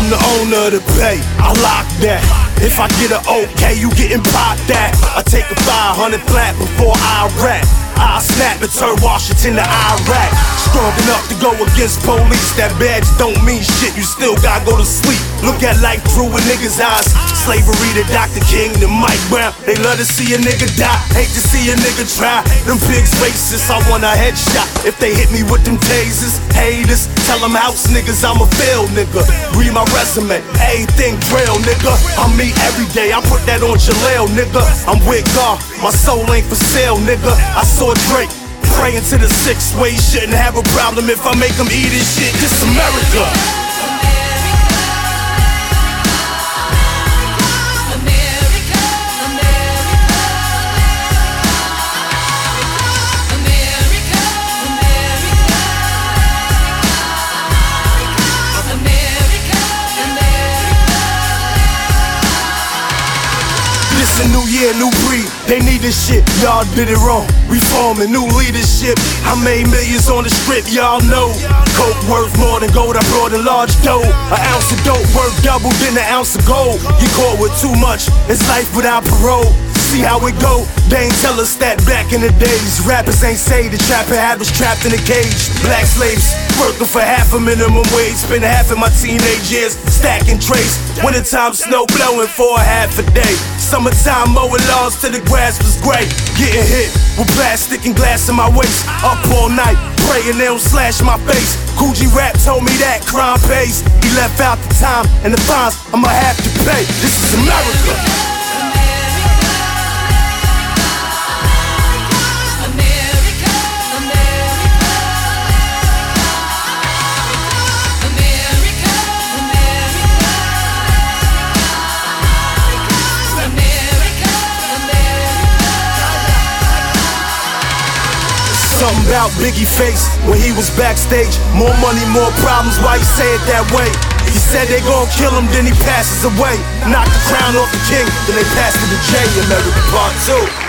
I'm the owner of the bay, I lock that. If I get an okay, you getting popped that. I take a 500 flat before I rap. I snap and turn Washington to Iraq. Strong enough to go against police. That badge don't mean shit, you still gotta go to sleep. Look at life through a nigga's eyes. Slavery to Dr. King to Mike Brown. They love to see a nigga die. Hate to see a nigga try. Them pigs racist, I want a headshot. If they hit me with them tasers, haters, tell them house niggas I'm a fail nigga. Read my resume, everything trail nigga. I'm me every day, I put that on Jaleel nigga. I'm with God, my soul ain't for sale nigga. I saw Drake. Praying to the six way, shouldn't have a problem if I make them eat his shit. This America. New year, new breed. They need this shit. Y'all did it wrong. Reforming, new leadership. I made millions on the strip, y'all know. Coke worth more than gold. I brought a large dough. An ounce of dope worth double than an ounce of gold. You caught with too much. It's life without parole. See how it go. They ain't tell us that back in the days. Rappers ain't say the trapper had was trapped in a cage. Black slaves working for half a minimum wage. Spent half of my teenage years stacking trays. Wintertime snow blowing for a half a day. Summertime mowing lawns till the grass was gray. Getting hit with plastic and glass in my waist. Up all night, praying they don't slash my face. Coogi rap told me that crime pays. He left out the time and the fines I'ma have to pay. This is America. Something about Biggie face when he was backstage. More money, more problems. Why you say it that way? He said they gon' kill him, then he passes away. Knock the crown off the king, then they pass to the J. America Part 2.